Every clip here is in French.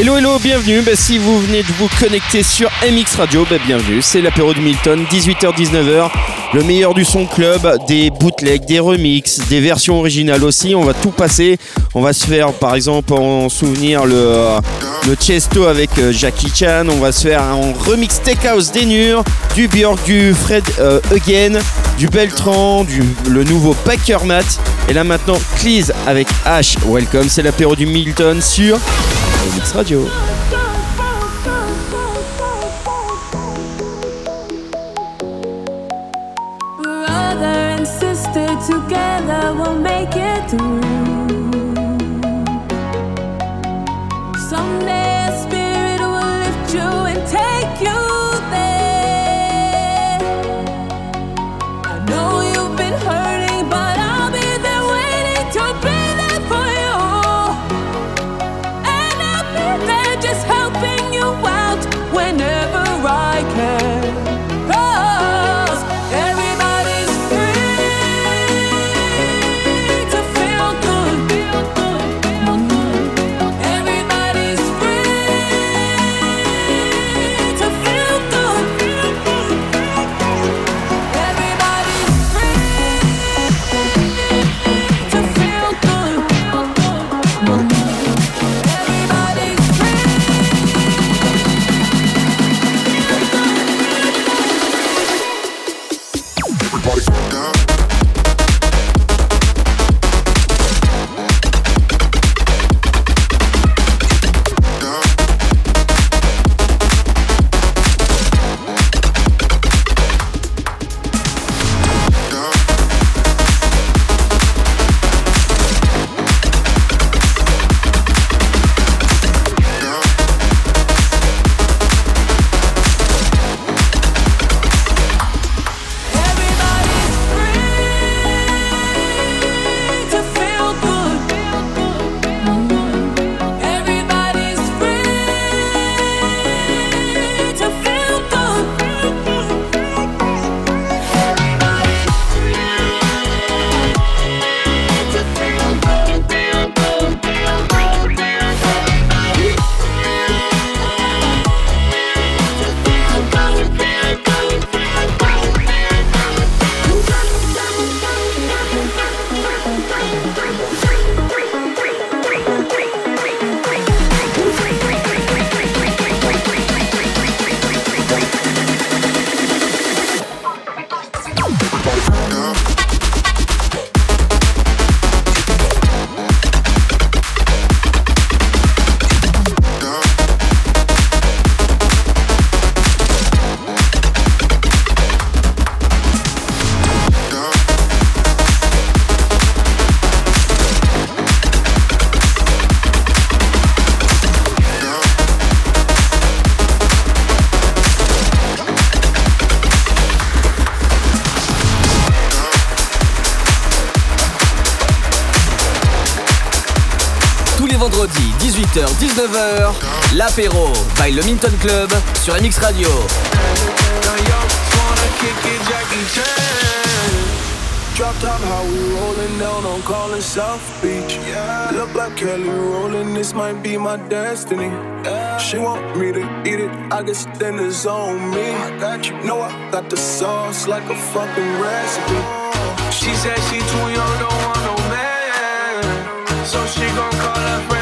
Hello hello, bienvenue. Bah, si vous venez de vous connecter sur MX Radio, bah, bienvenue. C'est l'apéro du Milton, 18h-19h. Le meilleur du son club, des bootlegs, des remixes, des versions originales aussi. On va tout passer. On va se faire par exemple en souvenir le, le Chesto avec euh, Jackie Chan. On va se faire un remix Steakhouse d'Enur, du Björk, du Fred euh, du Beltran, du, le nouveau Packer Matt. Et là maintenant, Cleese avec H. Welcome, c'est l'apéro du Milton sur MX Radio. Tous les vendredis, 18h-19h, l'apéro by le Minton Club sur MX Radio. Drop top, how we rolling down on calling South Beach. Yeah. Look like Kelly rolling, this might be my destiny. She want me to eat it, I guess then it's on me. I got you, know I got the sauce like a fucking recipe. She said she too young, don't want no man. So she gon' call her friends,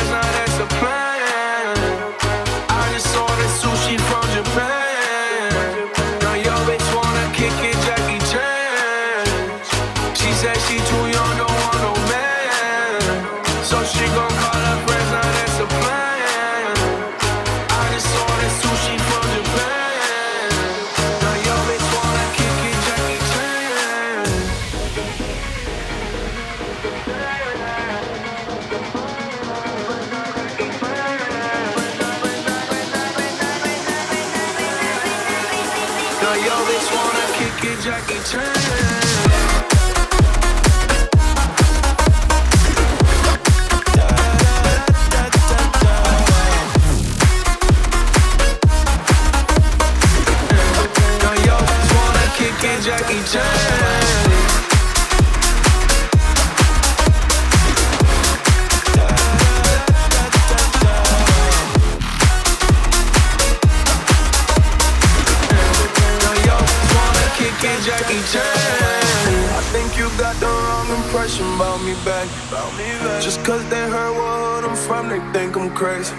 you got the wrong impression about me back. Just cause they heard what I'm from, they think I'm crazy.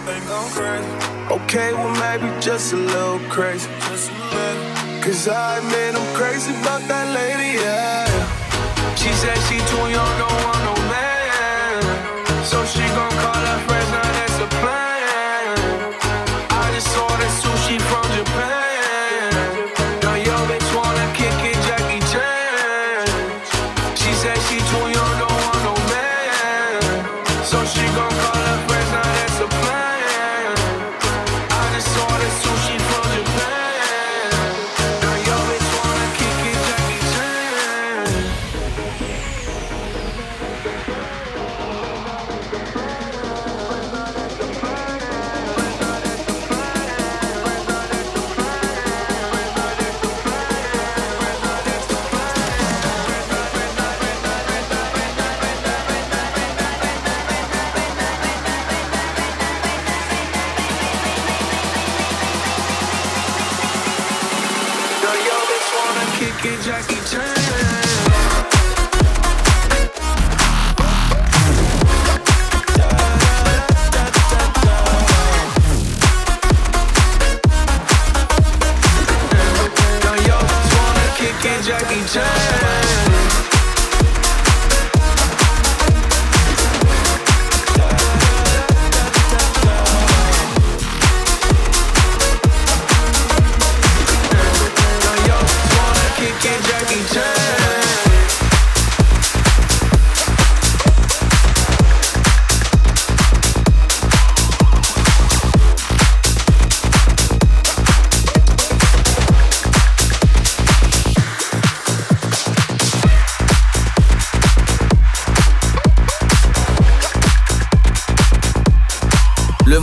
Okay, well, maybe just a little crazy. Cause I admit I'm crazy about that lady, yeah. She said she too young, don't want no man. So she gon' call her friend.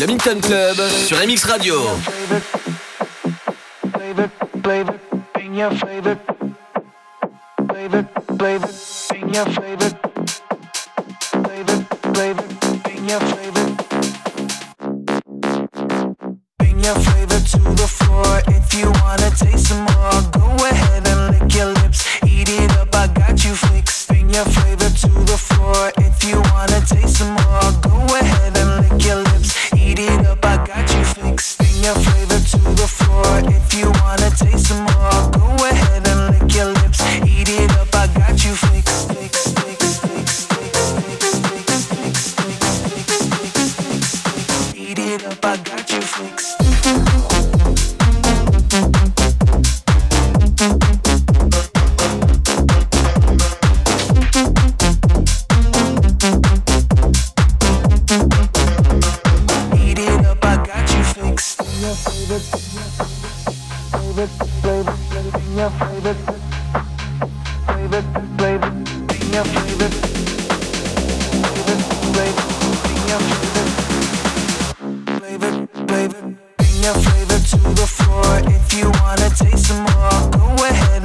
le Minton Club sur MX Radio. to the floor. If you wanna taste some more, go ahead.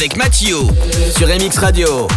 avec Mathieu sur MX Radio.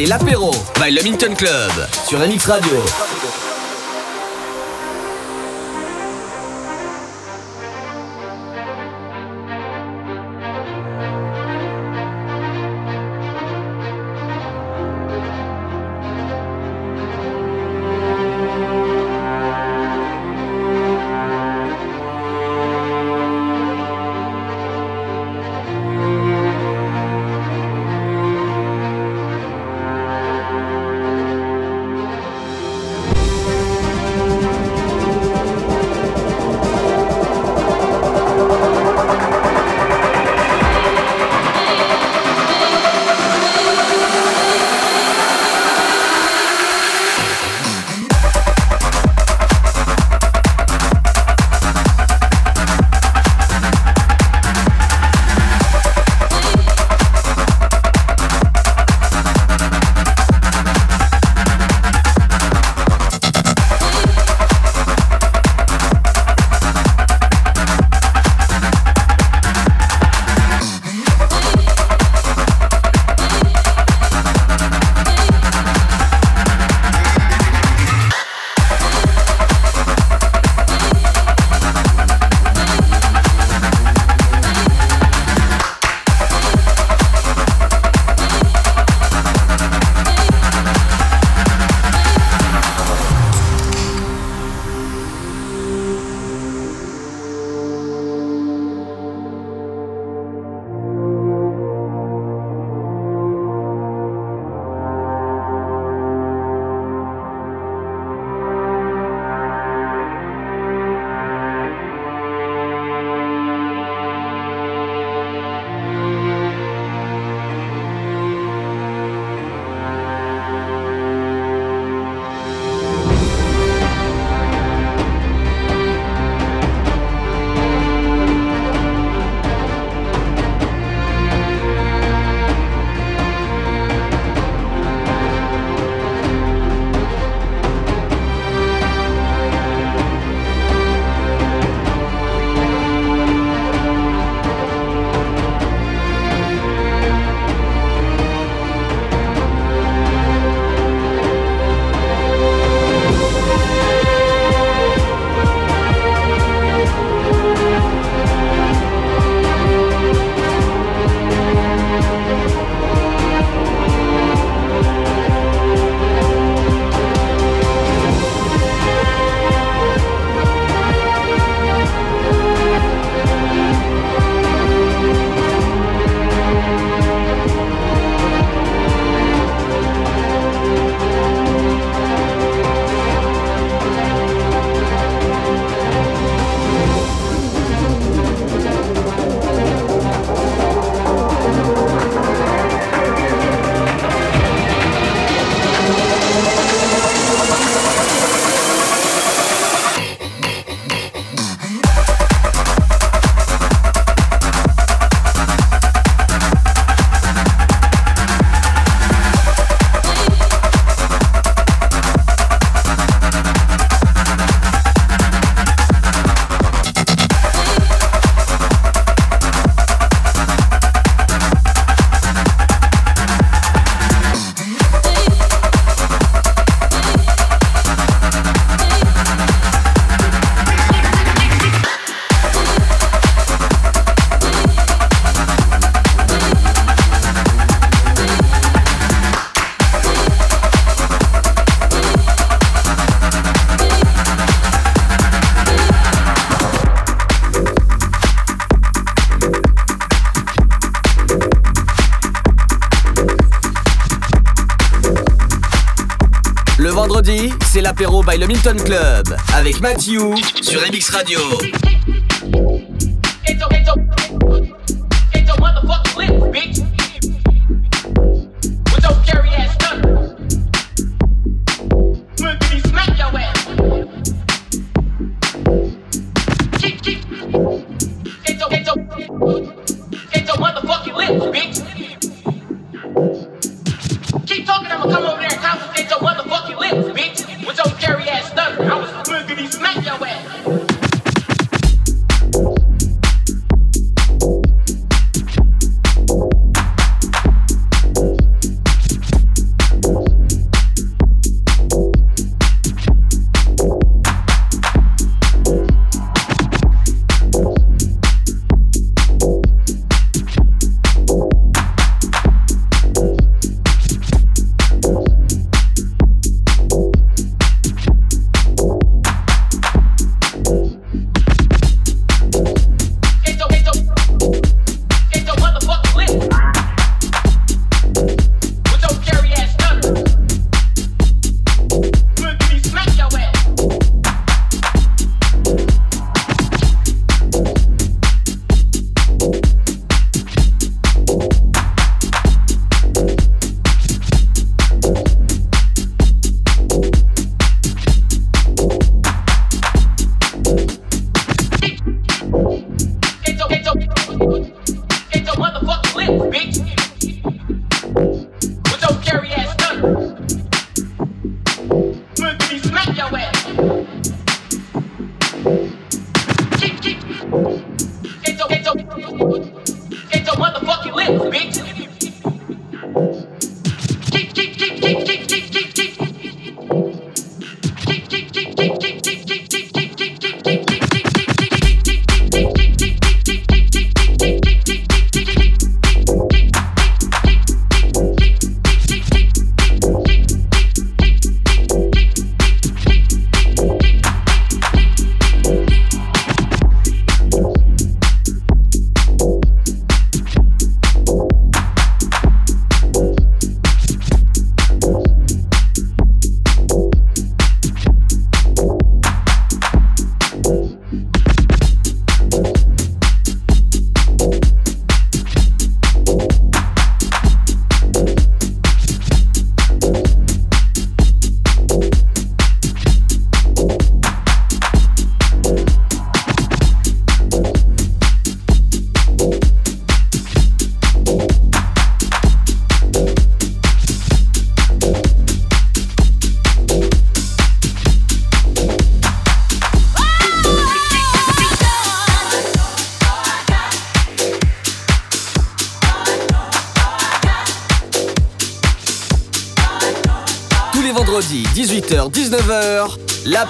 18h-19h, c'est l'apéro by le Minton Club sur MX Radio. L'apéro by le Milton Club avec Matthew sur MX Radio.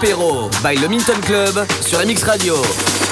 L'apéro by le Minton Club sur MX Radio.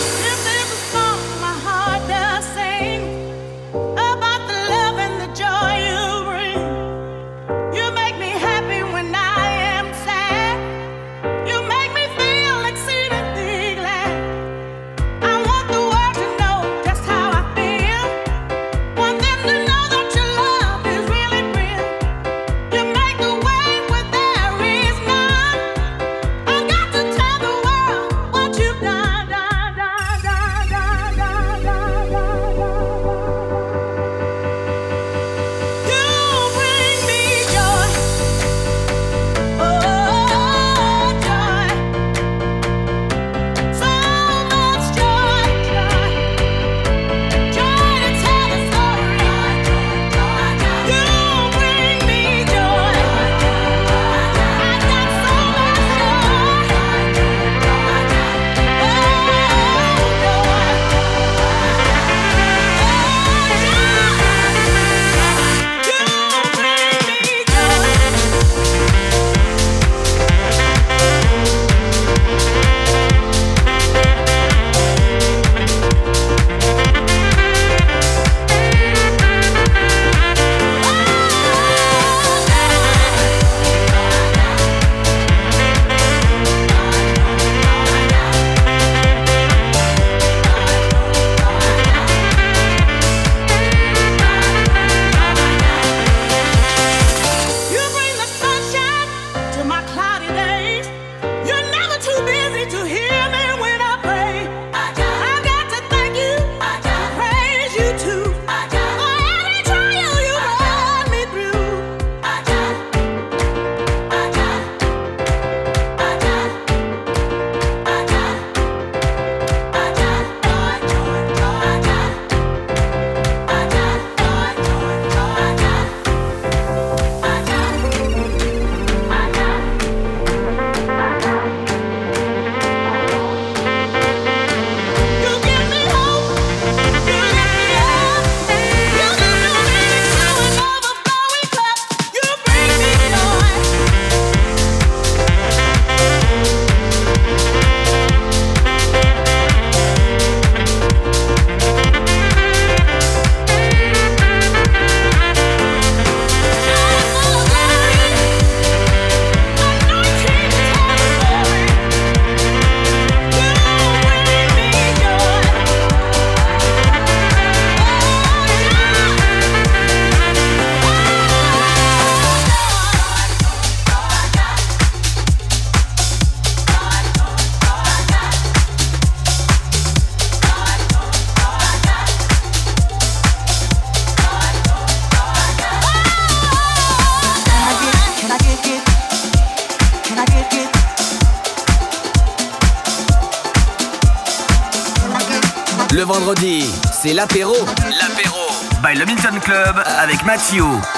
Avec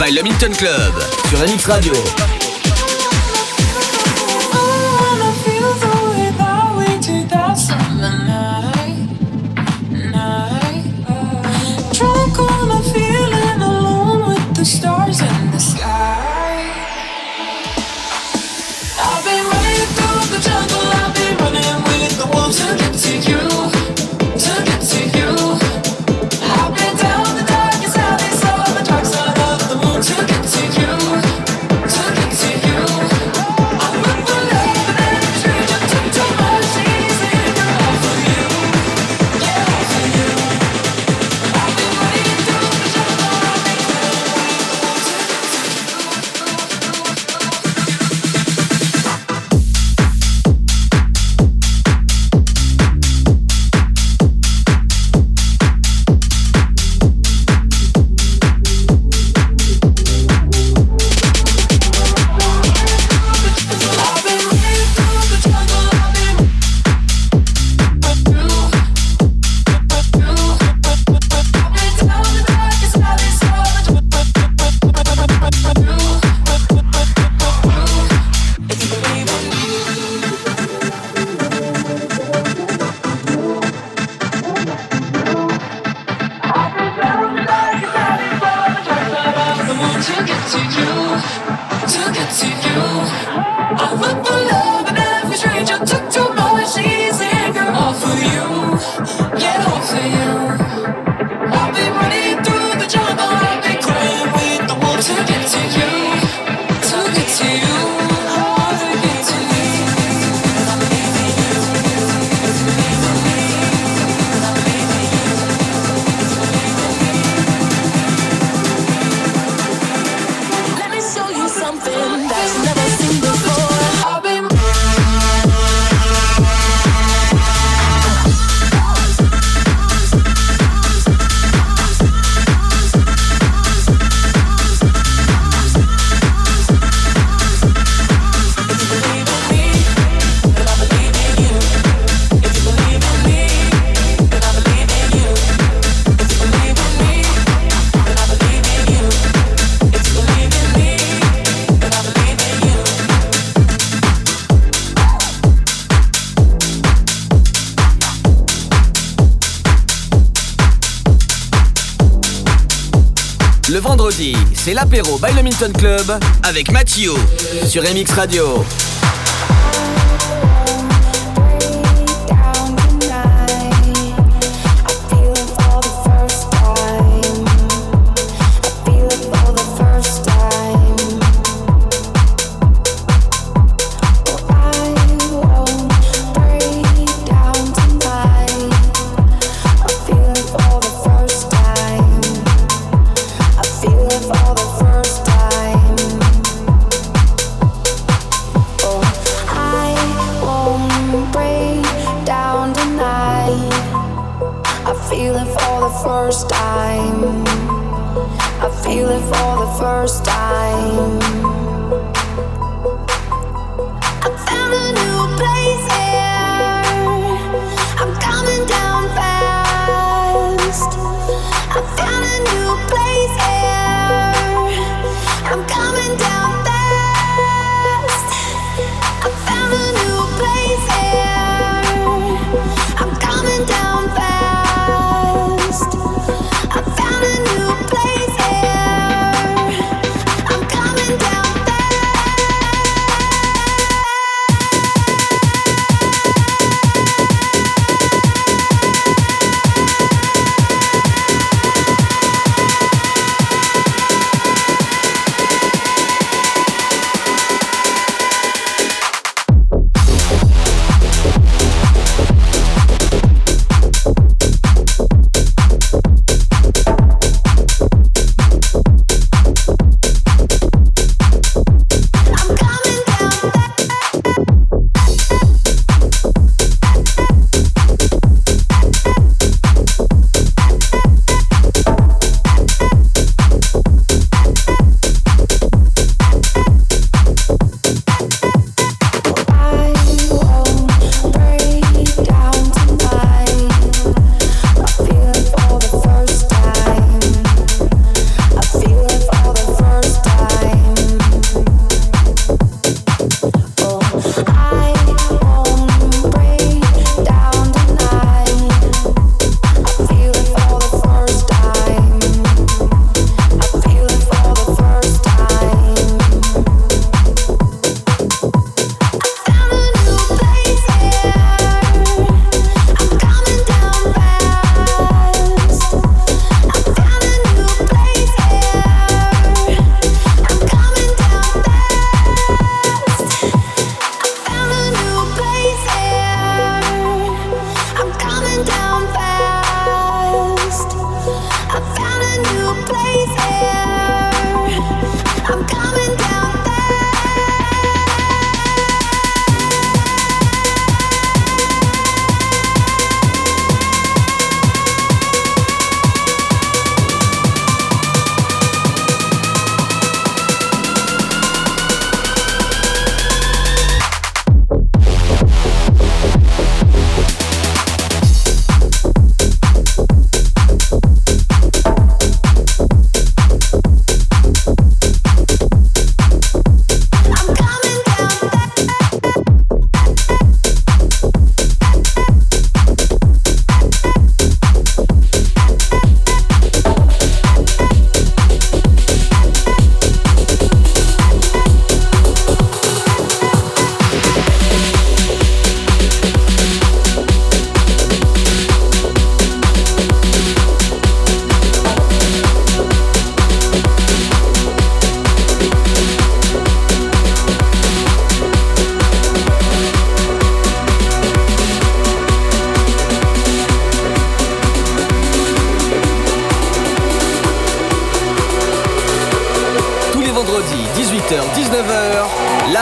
by Le Minton Club sur MX Radio. l'apéro by le Milton Club avec Mathieu sur MX Radio.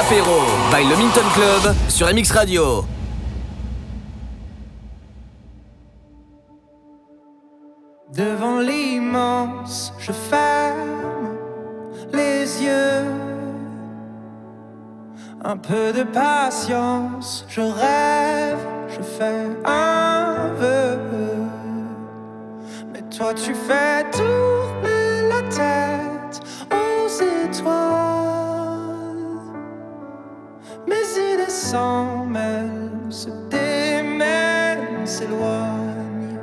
Ferro by Le Minton Club sur MX Radio. Devant l'immense, je ferme les yeux. Un peu de patience, je rêve, je fais un vœu. Mais toi, tu fais tourner la terre. s'en mêle, se démène, s'éloigne.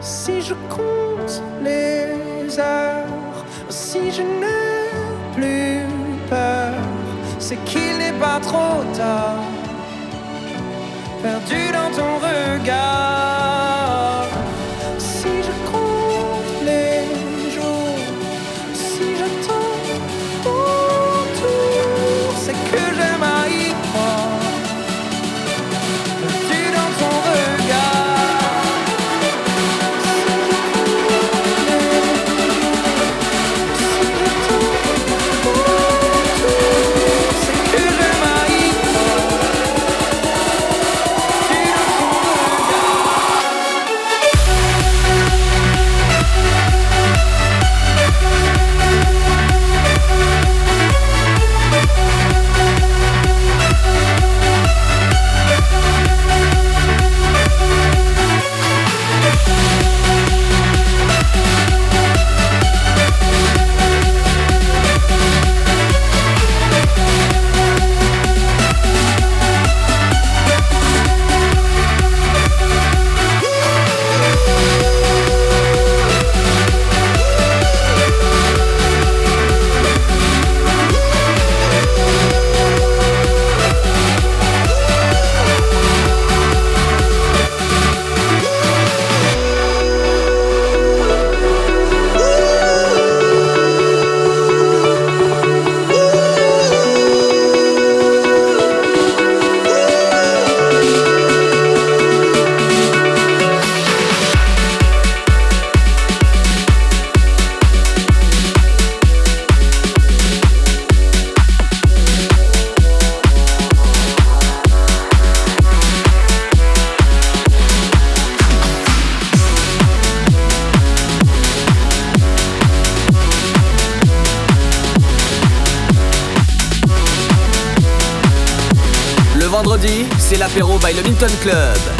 Si je compte les heures, si je n'ai plus peur, c'est qu'il n'est pas trop tard. Perdu dans ton regard.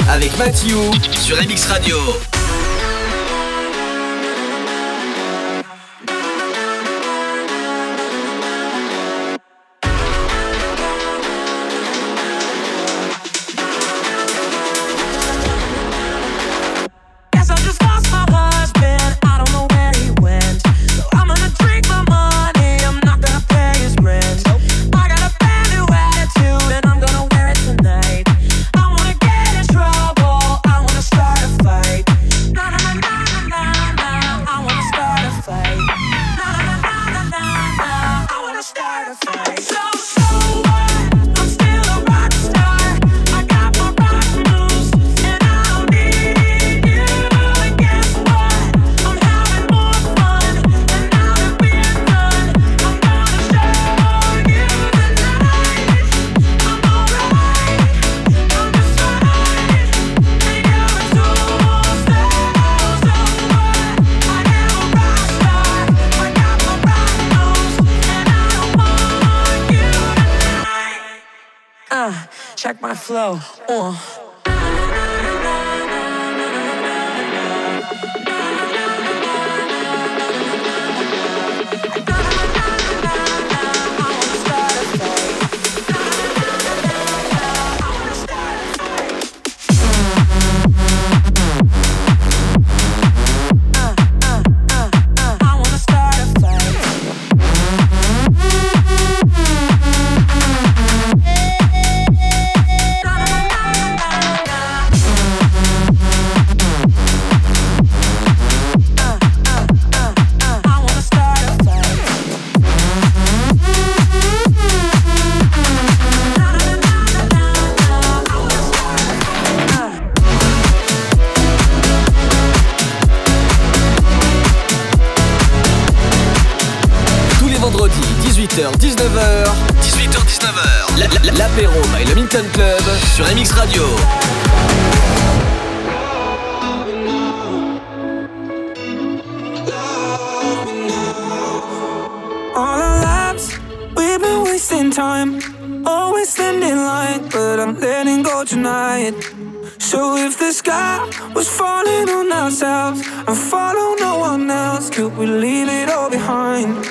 Avec Matthew sur MX Radio. Start a fight. So go. Uh. I was falling on ourselves and follow no one else. Could we leave it all behind?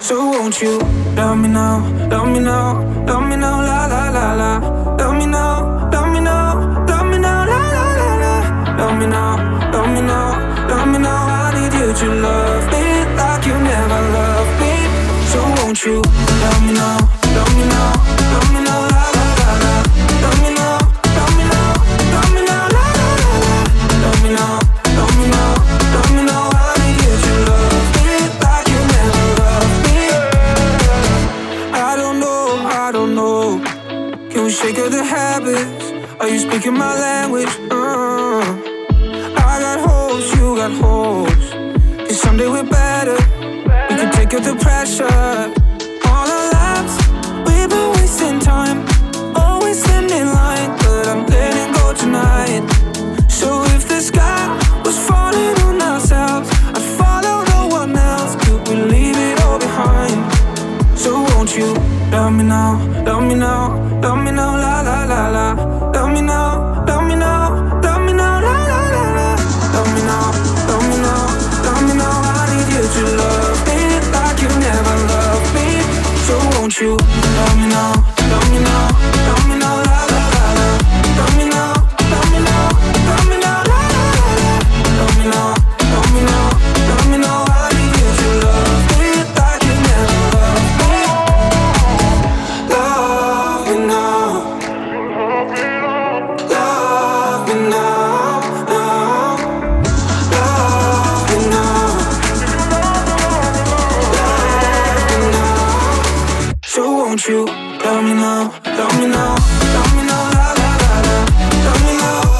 So won't you love me now, love me now, love me now, la la la la. Love me now, love me now, love me now, la la la la. Love me now, love me now, love me now. I need you to love me like you never loved me. So won't you love me now, love me now, love me now. you speaking my language? Uh, I got holes, you got holes. Cause someday we're better. We can take out the pressure. All our lives, we've been wasting time. Always standing in line, but I'm letting go tonight. So if the sky was falling on ourselves, I'd follow no one else. Could we leave it all behind? So won't you love me now, love me now, love me now? you, love me now Won't you love me now, love me now, love me now, la la la la, love me now.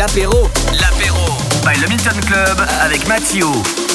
l'apéro. L'apéro by le Milton Club avec Mathieu.